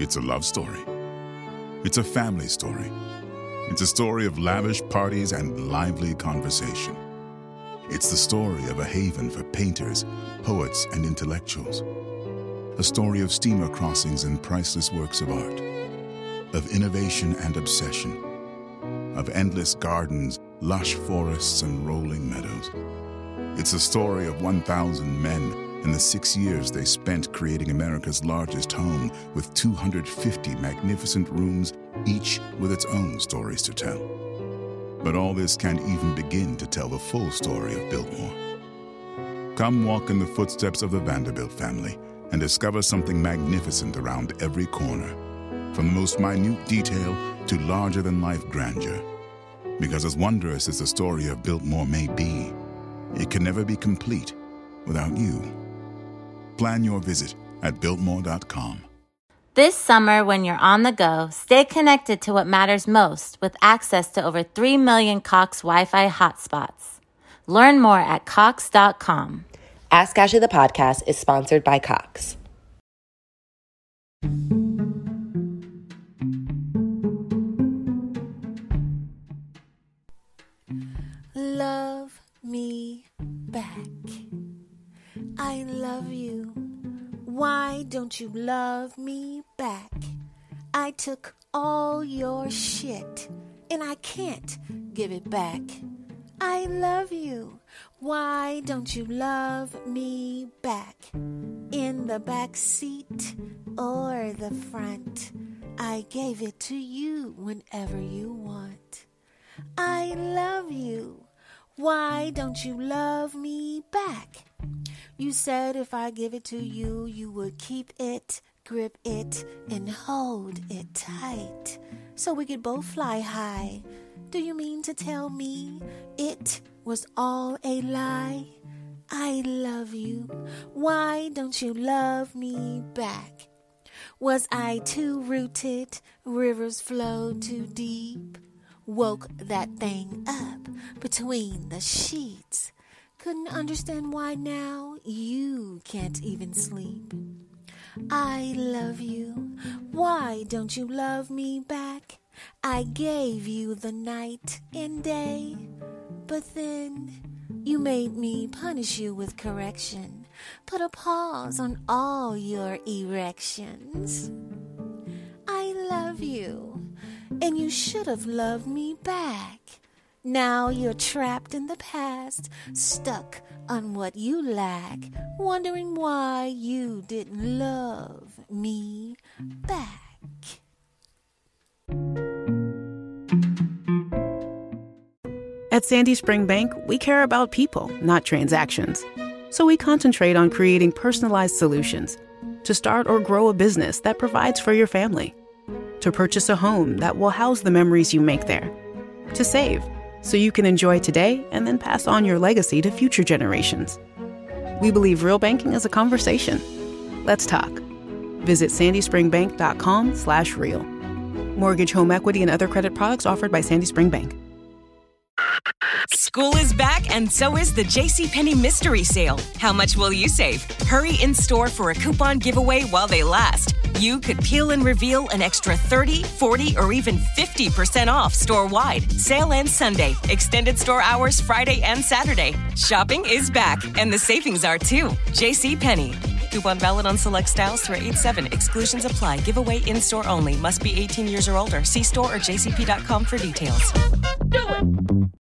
It's a love story. It's a family story. It's a story of lavish parties and lively conversation. It's the story of a haven for painters, poets, and intellectuals. A story of steamer crossings and priceless works of art, of innovation and obsession, of endless gardens, lush forests, and rolling meadows. It's a story of 1,000 men and the six years they spent creating America's largest home with 250 magnificent rooms, each with its own stories to tell. But all this can't even begin to tell the full story of Biltmore. Come walk in the footsteps of the Vanderbilt family and discover something magnificent around every corner, from the most minute detail to larger than life grandeur. Because as wondrous as the story of Biltmore may be, it can never be complete without you. Plan your visit at Biltmore.com. This summer, when you're on the go, stay connected to what matters most with access to over 3 million Cox Wi Fi hotspots. Learn more at Cox.com. Ask Ashley the podcast is sponsored by Cox. Love me back. I love you. Why don't you love me back? I took all your shit and I can't give it back. I love you. Why don't you love me back? In the back seat or the front? I gave it to you whenever you want. I love you. Why don't you love me back? You said if I give it to you, you would keep it, grip it, and hold it tight so we could both fly high. Do you mean to tell me it was all a lie? I love you. Why don't you love me back? Was I too rooted? Rivers flowed too deep? Woke that thing up between the sheets. Couldn't understand why now you can't even sleep. I love you. Why don't you love me back? I gave you the night and day, but then you made me punish you with correction. Put a pause on all your erections. I love you, and you should have loved me back. Now you're trapped in the past, stuck on what you lack, wondering why you didn't love me back. At Sandy Spring Bank, we care about people, not transactions. So we concentrate on creating personalized solutions to start or grow a business that provides for your family, to purchase a home that will house the memories you make there, to save so you can enjoy today and then pass on your legacy to future generations. We believe real banking is a conversation. Let's talk. Visit sandyspringbank.com slash real. Mortgage, home equity, and other credit products offered by Sandy Spring Bank. School is back, and so is the JCPenney Mystery Sale. How much will you save? Hurry in store for a coupon giveaway while they last. You could peel and reveal an extra 30, 40, or even 50% off store wide. Sale ends Sunday. Extended store hours Friday and Saturday. Shopping is back, and the savings are too. JCPenney. Coupon valid on select styles through 8 7. Exclusions apply. Giveaway in store only. Must be 18 years or older. See store or jcp.com for details.